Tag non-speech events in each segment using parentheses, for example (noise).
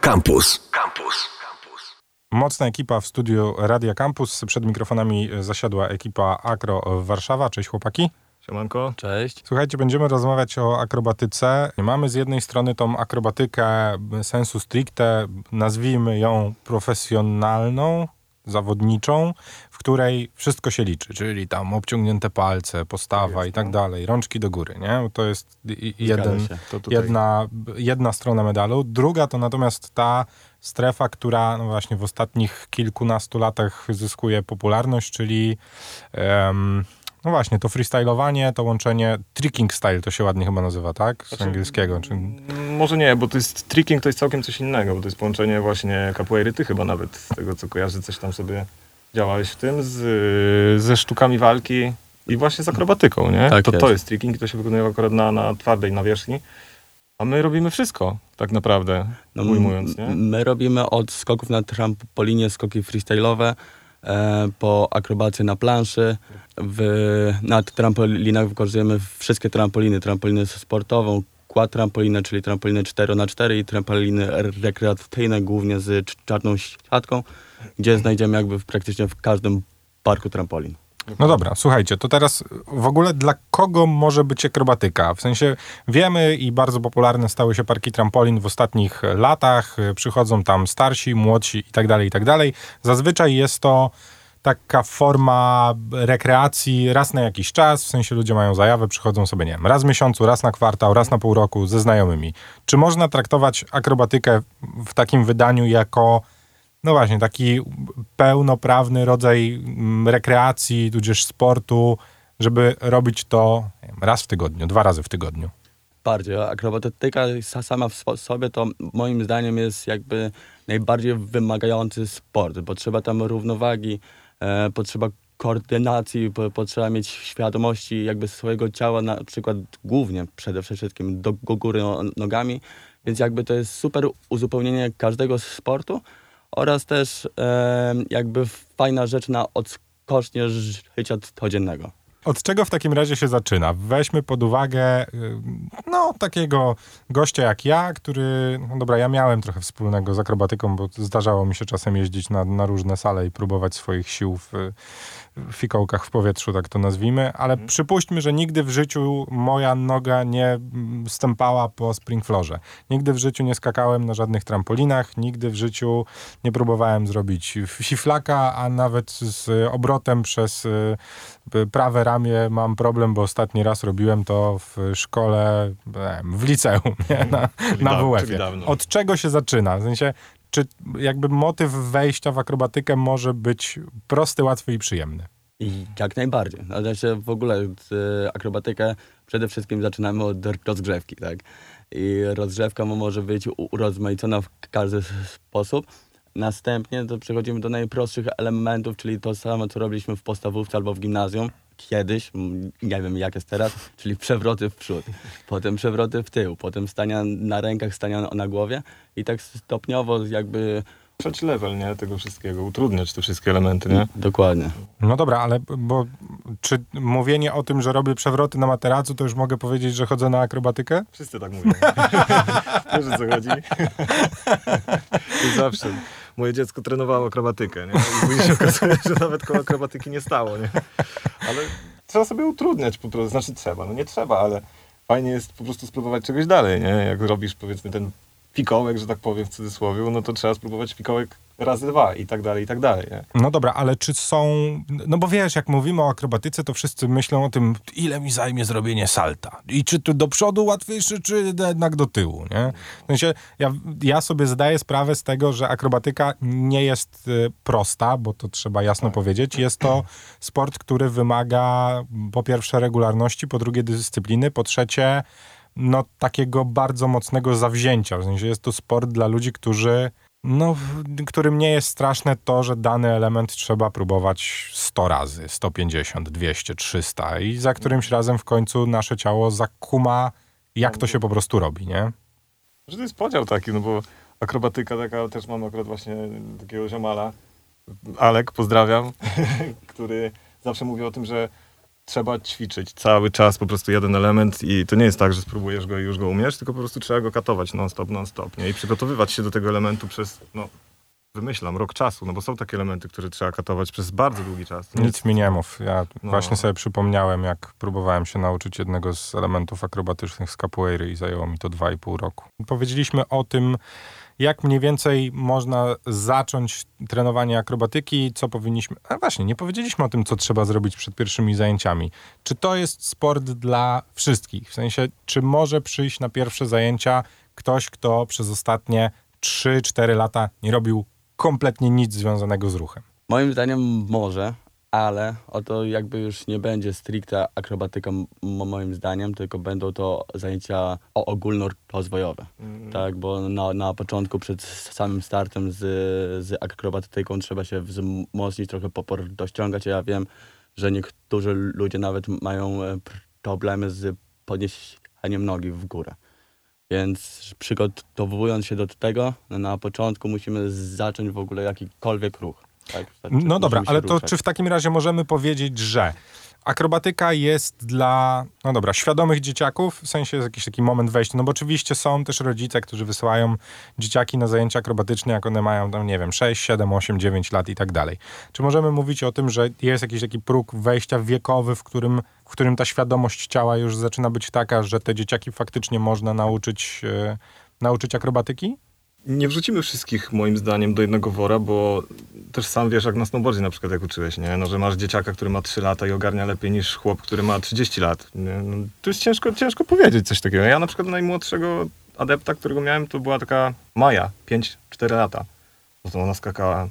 Campus. Campus. Mocna ekipa w studiu Radia Campus. Przed mikrofonami zasiadła ekipa Akro Warszawa. Cześć chłopaki. Siemanko. Cześć. Słuchajcie, będziemy rozmawiać o akrobatyce. Mamy z jednej strony tą akrobatykę sensu stricte, nazwijmy ją profesjonalną, zawodniczą, w której wszystko się liczy, czyli tam obciągnięte palce, postawa jest, i tak no. dalej, rączki do góry, nie? To jest jeden. To tutaj. jedna, jedna strona medalu. Druga to natomiast ta strefa, która no właśnie w ostatnich kilkunastu latach zyskuje popularność, czyli em, no właśnie, to freestylowanie, to łączenie tricking style, to się ładnie chyba nazywa, tak? Z Znaczy, angielskiego. Czy... Może nie, bo to jest tricking, to jest całkiem coś innego, bo to jest połączenie właśnie capoeiry, ty chyba nawet, z tego co kojarzę, coś tam sobie działałeś w tym, z, ze sztukami walki i właśnie z akrobatyką, nie? Tak to, to jest. jest tricking i to się wykonuje akurat na, na twardej nawierzchni, a my robimy wszystko, tak naprawdę, No, ujmując, nie? My robimy od skoków na trampolinie, skoki freestyle'owe, e, po akrobację na planszy. W, na trampolinach wykorzystujemy wszystkie trampoliny. Trampolinę sportową, quad trampolinę, czyli trampolinę 4x4 i trampoliny rekreacyjne, głównie z cz- czarną siatką, gdzie znajdziemy jakby praktycznie w każdym parku trampolin. No dobra, słuchajcie, to teraz w ogóle dla kogo może być akrobatyka? W sensie wiemy i bardzo popularne stały się parki trampolin w ostatnich latach. Przychodzą tam starsi, młodsi tak tak dalej. Zazwyczaj jest to taka forma rekreacji raz na jakiś czas, w sensie ludzie mają zajawę, przychodzą sobie, nie wiem, raz w miesiącu, raz na kwartał, raz na pół roku ze znajomymi. Czy można traktować akrobatykę w takim wydaniu jako no właśnie, taki pełnoprawny rodzaj mm, rekreacji, tudzież sportu, żeby robić to wiem, raz w tygodniu, dwa razy w tygodniu. Bardziej. Akrobatyka sa- sama w sobie to moim zdaniem jest jakby najbardziej wymagający sport, bo trzeba tam równowagi, potrzeba koordynacji, po, potrzeba mieć świadomości jakby swojego ciała, na przykład głównie przede wszystkim do, do góry no, nogami, więc jakby to jest super uzupełnienie każdego sportu oraz też e, jakby fajna rzecz na odskocznie życia codziennego. Od czego w takim razie się zaczyna? Weźmy pod uwagę y, no, takiego gościa jak ja, który, no dobra, ja miałem trochę wspólnego z akrobatyką, bo zdarzało mi się czasem jeździć na, na różne sale i próbować swoich sił w, fikołkach w powietrzu, tak to nazwijmy, ale przypuśćmy, że nigdy w życiu moja noga nie mm, stępała po springflorze. Nigdy w życiu nie skakałem na żadnych trampolinach, nigdy w życiu nie próbowałem zrobić fiflaka, a nawet z obrotem przez y, prawe ramię mam problem, bo ostatni raz robiłem to w szkole, w liceum, nie? na, Czyli na WF-ie. Od czego się zaczyna? W sensie, czy jakby motyw wejścia w akrobatykę może być prosty, łatwy i przyjemny? I jak najbardziej. No, Znaczy w ogóle e, akrobatykę przede wszystkim zaczynamy od rozgrzewki, tak? I rozgrzewka mo- może być urozmaicona w każdy sposób. Następnie to przechodzimy do najprostszych elementów, czyli to samo, co robiliśmy w podstawówce albo w gimnazjum. Kiedyś, nie wiem jak jest teraz, czyli przewroty w przód, potem przewroty w tył, potem stania na rękach, stania na- głowie i tak stopniowo jakby... Trzeci level, nie, tego wszystkiego, utrudniać te wszystkie elementy, nie? Dokładnie. No dobra, ale bo czy mówienie o tym, że robię przewroty na materacu, to już mogę powiedzieć, że chodzę na akrobatykę? Wszyscy tak mówią. (laughs) Wiesz o co chodzi? (laughs) (laughs) Zawsze. Moje dziecko trenowało akrobatykę, nie? I później się okazuje, że nawet koło akrobatyki nie stało, nie? Ale trzeba sobie utrudniać po prostu. Znaczy trzeba, no nie trzeba, ale fajnie jest po prostu spróbować czegoś dalej, nie? Jak robisz powiedzmy ten fikołek, że tak powiem w cudzysłowie, no to trzeba spróbować fikołek razy dwa i tak dalej, i tak dalej, nie? No dobra, ale czy są. No bo wiesz, jak mówimy o akrobatyce, to wszyscy myślą o tym, ile mi zajmie zrobienie salta. I czy tu do przodu łatwiejszy, czy jednak do tyłu, nie? W sensie, ja, ja sobie zdaję sprawę z tego, że akrobatyka nie jest y, prosta, bo to trzeba jasno powiedzieć. Jest to sport, który wymaga po pierwsze regularności, po drugie dyscypliny, po trzecie no takiego bardzo mocnego zawzięcia. W sensie jest to sport dla ludzi, którzy no, którym nie jest straszne to, że dany element trzeba próbować 100 razy, 150, 200, 300 i za którymś razem w końcu nasze ciało zakuma, jak to się po prostu robi, nie? Że to jest podział taki, no bo akrobatyka taka, też mamy akurat właśnie takiego ziomala, Alek, pozdrawiam, (laughs) który zawsze mówi o tym, że trzeba ćwiczyć cały czas po prostu jeden element i to nie jest tak, że spróbujesz go i już go umiesz, tylko po prostu trzeba go katować non-stop, non-stop, nie? I przygotowywać się do tego elementu przez, no, wymyślam, rok czasu, no bo są takie elementy, które trzeba katować przez bardzo długi czas. Nie Nic mi nie mów. Ja No. właśnie sobie przypomniałem, jak próbowałem się nauczyć jednego z elementów akrobatycznych z capoeiry i zajęło mi to 2,5 roku. Powiedzieliśmy o tym, jak mniej więcej można zacząć trenowanie akrobatyki, co powinniśmy... A właśnie, nie powiedzieliśmy o tym, co trzeba zrobić przed pierwszymi zajęciami. Czy to jest sport dla wszystkich? W sensie, czy może przyjść na pierwsze zajęcia ktoś, kto przez ostatnie 3-4 lata nie robił kompletnie nic związanego z ruchem? Moim zdaniem może, ale oto jakby już nie będzie stricte akrobatyką moim zdaniem, tylko będą to zajęcia ogólnorozwojowe. Mm. Tak, bo na, na początku przed samym startem z, z akrobatyką trzeba się wzmocnić, trochę popor dościągać. Ja wiem, że niektórzy ludzie nawet mają e, pr- problemy z podniesieniem nogi w górę. Więc przygotowując się do tego, na początku musimy zacząć w ogóle jakikolwiek ruch. Tak? Znaczy, No dobra, musimy się ale to ruszać. czy w takim razie możemy powiedzieć, że akrobatyka jest dla, no dobra, świadomych dzieciaków, w sensie jest jakiś taki moment wejścia, no bo oczywiście są też rodzice, którzy wysyłają dzieciaki na zajęcia akrobatyczne, jak one mają tam, nie wiem, 6, 7, 8, 9 lat i tak dalej. Czy możemy mówić o tym, że jest jakiś taki próg wejścia wiekowy, w którym, w którym ta świadomość ciała już zaczyna być taka, że te dzieciaki faktycznie można nauczyć, e, nauczyć akrobatyki? Nie wrzucimy wszystkich moim zdaniem do jednego wora, bo też sam wiesz, jak na snowboardzie na przykład jak uczyłeś, nie? No, że masz dzieciaka, który ma 3 lata i ogarnia lepiej niż chłop, który ma 30 lat. No, to jest ciężko, ciężko powiedzieć coś takiego. Ja na przykład najmłodszego adepta, którego miałem, to była taka Maja, 5-4 lata. No to ona skakała,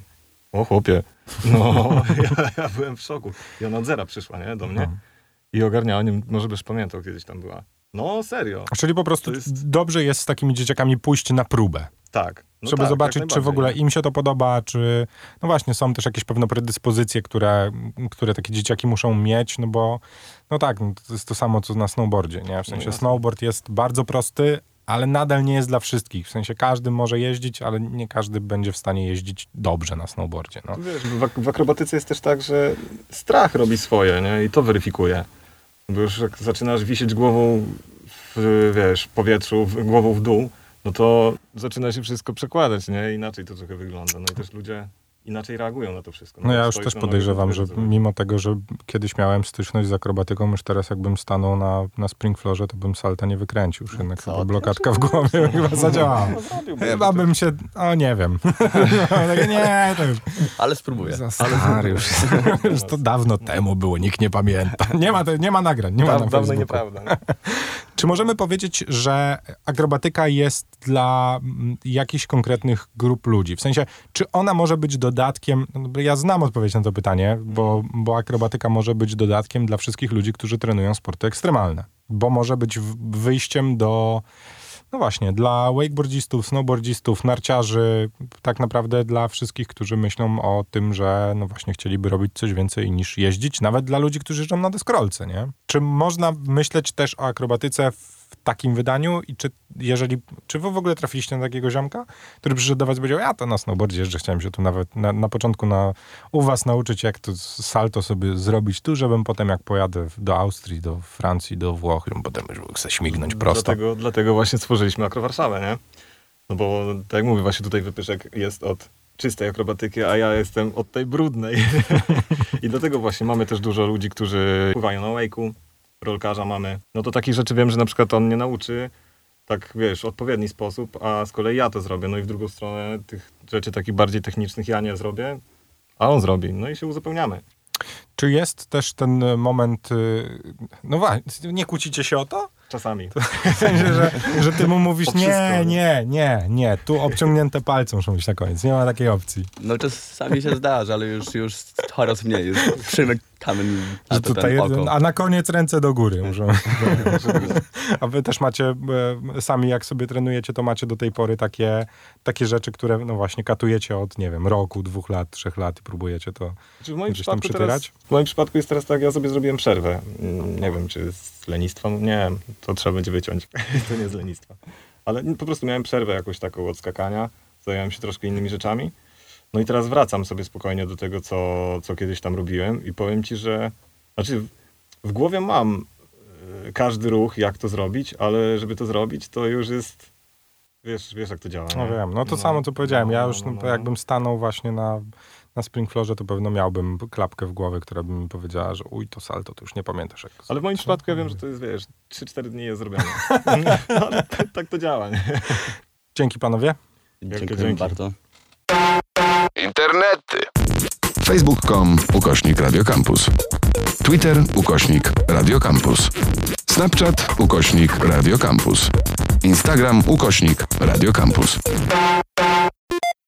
o chłopie, (laughs) no ja, ja byłem w szoku. I ona od zera przyszła, nie? Do mnie. I ogarniała, nie, może byś pamiętał, kiedyś tam była. No serio, Czyli po prostu jest- dobrze jest z takimi dzieciakami pójść na próbę. Tak. No żeby tak, zobaczyć, czy w ogóle najbardziej. im się to podoba, czy no właśnie są też jakieś pewne predyspozycje, które, które takie dzieciaki muszą mieć, no bo no tak, no to jest to samo, co na snowboardzie, nie? W sensie jasne. snowboard jest bardzo prosty, ale nadal nie jest dla wszystkich. W sensie każdy może jeździć, ale nie każdy będzie w stanie jeździć dobrze na snowboardzie, no. Wiesz, w, w akrobatyce jest też tak, że strach robi swoje, nie? I to weryfikuje. Bo już jak zaczynasz wisieć głową w, wiesz, powietrzu, w, głową w dół, no to zaczyna się wszystko przekładać, nie? Inaczej to trochę wygląda. No i też ludzie inaczej reagują na to wszystko. No ja jak już też podejrzewam, że mimo tego, że kiedyś miałem styczność z akrobatyką, już teraz jakbym stanął na, na springflorze, to bym salta nie wykręcił. Już jednak Co chyba blokadka w głowie chyba zadziałała. No, zrobiłbym, Chyba bym się, o nie wiem. (laughs) Nie, to już Ale spróbuję. za stary, już, (laughs) już to dawno temu było, nikt nie pamięta. Nie ma, nie ma nagrań, nie ma Da, na dawno nieprawda. (laughs) Czy możemy powiedzieć, że akrobatyka jest dla mm, jakichś konkretnych grup ludzi? W sensie, czy ona może być dodatkiem? no, Ja znam odpowiedź na to pytanie, bo, bo akrobatyka może być dodatkiem dla wszystkich ludzi, którzy trenują sporty ekstremalne. Bo może być wyjściem do, no właśnie, dla wakeboardzistów, snowboardzistów, narciarzy, tak naprawdę dla wszystkich, którzy myślą o tym, że no właśnie chcieliby robić coś więcej niż jeździć, nawet dla ludzi, którzy jeżdżą na deskorolce, nie? Czy można myśleć też o akrobatyce w takim wydaniu i czy jeżeli, czy wy w ogóle trafiliście na takiego ziomka, który przyszedł do was i powiedział, ja to na snowboardzie jeżdżę, chciałem się tu nawet na, na początku na, u was nauczyć, jak to salto sobie zrobić tu, żebym potem jak pojadę w- do Austrii, do Francji, do Włoch, żebym potem już mógł sobie śmignąć prosto. Dlatego, dlatego właśnie stworzyliśmy Akrowarszawę, nie? No bo tak jak mówię, właśnie tutaj wypyszek jest od czystej akrobatyki, a ja jestem od tej brudnej. (laughs) I dlatego właśnie mamy też dużo ludzi, którzy pływają na wake'u, rolkarza mamy. No to takich rzeczy wiem, że na przykład on nie nauczy tak, wiesz, w odpowiedni sposób, a z kolei ja to zrobię. No i w drugą stronę tych rzeczy takich bardziej technicznych ja nie zrobię, a on zrobi. No i się uzupełniamy. Czy jest też ten moment, y, no właśnie, nie kłócicie się o to? Czasami. W sensie, że, że ty mu mówisz, (laughs) nie? nie, nie, nie, tu obciągnięte palce muszą być na koniec, nie ma takiej opcji. No czasami się zdarza, ale już, już coraz mniej. Już na Że tutaj, ten oko. a na koniec ręce do góry (laughs) muszą. (laughs) A wy też macie, e, sami jak sobie trenujecie, to macie do tej pory takie, takie rzeczy, które no właśnie katujecie od, nie wiem, roku, dwóch lat, trzech lat i próbujecie to Czy w moim gdzieś tam przypadku teraz, przytyrać? W moim przypadku jest teraz tak, ja sobie zrobiłem przerwę. Mm, Nie wiem, czy z lenistwa, nie to trzeba będzie wyciąć. (laughs) to nie z lenistwa. Ale po prostu miałem przerwę jakąś taką od skakania, zająłem się troszkę innymi rzeczami. No i teraz wracam sobie spokojnie do tego, co, co kiedyś tam robiłem i powiem ci, że, znaczy w głowie mam y, każdy ruch, jak to zrobić, ale żeby to zrobić, to już jest, wiesz, wiesz jak to działa. No nie? wiem, no to samo co powiedziałem. Ja już no, no, no. jakbym stanął właśnie na, na springflorze, to pewno miałbym klapkę w głowie, która by mi powiedziała, że uj, to salto, to już nie pamiętasz. Jak Ale w moim przypadku ja wiem, że to jest, wiesz, 3-4 dni jest zrobione. (laughs) (laughs) ale tak, tak to działa, nie? Dzięki panowie. Dziękuję dzięki. bardzo. Internety. Facebook.com ukośnik Radiocampus. Twitter ukośnik Radiocampus. Snapchat ukośnik Radiocampus. Instagram ukośnik Radiocampus.